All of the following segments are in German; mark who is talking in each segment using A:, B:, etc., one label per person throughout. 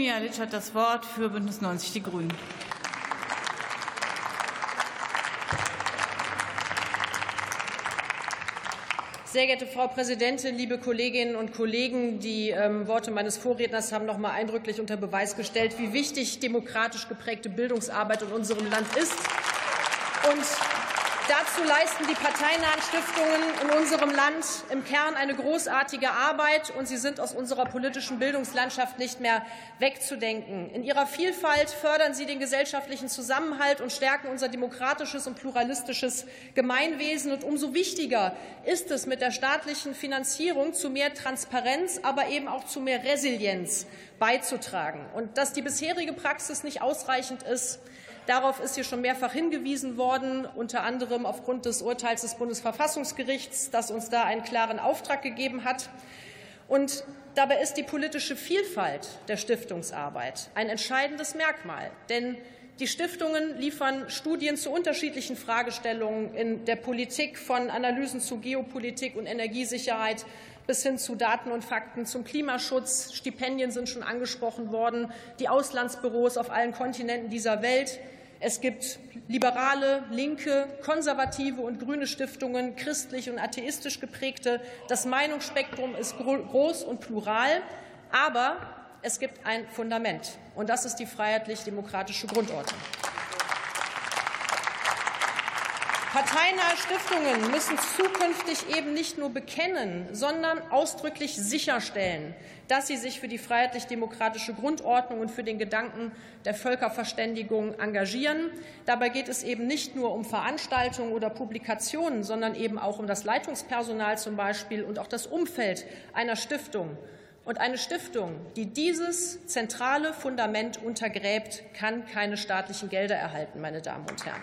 A: Mialic hat das Wort für Bündnis 90 Die Grünen.
B: Sehr geehrte Frau Präsidentin, liebe Kolleginnen und Kollegen! Die ähm, Worte meines Vorredners haben noch mal eindrücklich unter Beweis gestellt, wie wichtig demokratisch geprägte Bildungsarbeit in unserem Land ist. Und Dazu leisten die parteinahen Stiftungen in unserem Land im Kern eine großartige Arbeit, und sie sind aus unserer politischen Bildungslandschaft nicht mehr wegzudenken. In ihrer Vielfalt fördern sie den gesellschaftlichen Zusammenhalt und stärken unser demokratisches und pluralistisches Gemeinwesen. Und umso wichtiger ist es, mit der staatlichen Finanzierung zu mehr Transparenz, aber eben auch zu mehr Resilienz beizutragen. Und dass die bisherige Praxis nicht ausreichend ist, Darauf ist hier schon mehrfach hingewiesen worden, unter anderem aufgrund des Urteils des Bundesverfassungsgerichts, das uns da einen klaren Auftrag gegeben hat. Und dabei ist die politische Vielfalt der Stiftungsarbeit ein entscheidendes Merkmal. Denn die Stiftungen liefern Studien zu unterschiedlichen Fragestellungen in der Politik, von Analysen zu Geopolitik und Energiesicherheit bis hin zu Daten und Fakten zum Klimaschutz. Stipendien sind schon angesprochen worden, die Auslandsbüros auf allen Kontinenten dieser Welt. Es gibt liberale, linke, konservative und grüne Stiftungen, christlich und atheistisch geprägte. Das Meinungsspektrum ist groß und plural, aber es gibt ein Fundament, und das ist die freiheitlich-demokratische Grundordnung. Parteinahe Stiftungen müssen zukünftig eben nicht nur bekennen, sondern ausdrücklich sicherstellen, dass sie sich für die freiheitlich-demokratische Grundordnung und für den Gedanken der Völkerverständigung engagieren. Dabei geht es eben nicht nur um Veranstaltungen oder Publikationen, sondern eben auch um das Leitungspersonal zum Beispiel und auch das Umfeld einer Stiftung. Und eine Stiftung, die dieses zentrale Fundament untergräbt, kann keine staatlichen Gelder erhalten, meine Damen und Herren.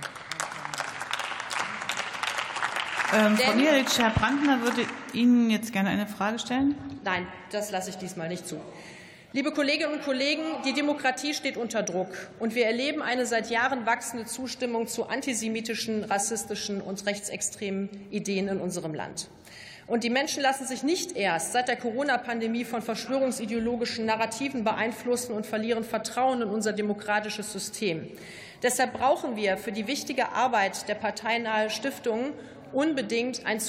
A: Ähm, Frau Herr Brandner würde Ihnen jetzt gerne eine Frage stellen.
B: Nein, das lasse ich diesmal nicht zu. Liebe Kolleginnen und Kollegen, die Demokratie steht unter Druck, und wir erleben eine seit Jahren wachsende Zustimmung zu antisemitischen, rassistischen und rechtsextremen Ideen in unserem Land. Und die Menschen lassen sich nicht erst seit der Corona-Pandemie von verschwörungsideologischen Narrativen beeinflussen und verlieren Vertrauen in unser demokratisches System. Deshalb brauchen wir für die wichtige Arbeit der parteinahe Stiftungen unbedingt ein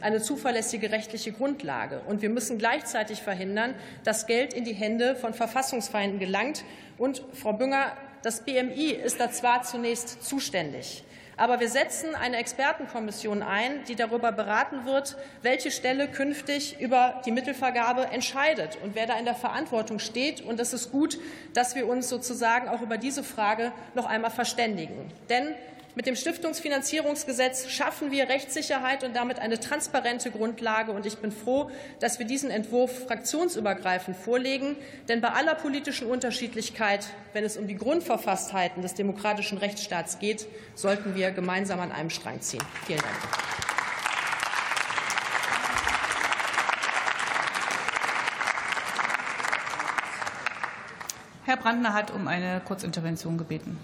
B: eine zuverlässige rechtliche Grundlage. Und wir müssen gleichzeitig verhindern, dass Geld in die Hände von Verfassungsfeinden gelangt. Und, Frau Bünger, das BMI ist da zwar zunächst zuständig. Aber wir setzen eine Expertenkommission ein, die darüber beraten wird, welche Stelle künftig über die Mittelvergabe entscheidet und wer da in der Verantwortung steht. Und es ist gut, dass wir uns sozusagen auch über diese Frage noch einmal verständigen. Denn mit dem Stiftungsfinanzierungsgesetz schaffen wir Rechtssicherheit und damit eine transparente Grundlage. Und ich bin froh, dass wir diesen Entwurf fraktionsübergreifend vorlegen. Denn bei aller politischen Unterschiedlichkeit, wenn es um die Grundverfasstheiten des demokratischen Rechtsstaats geht, sollten wir gemeinsam an einem Strang ziehen. Vielen Dank.
A: Herr Brandner hat um eine Kurzintervention gebeten.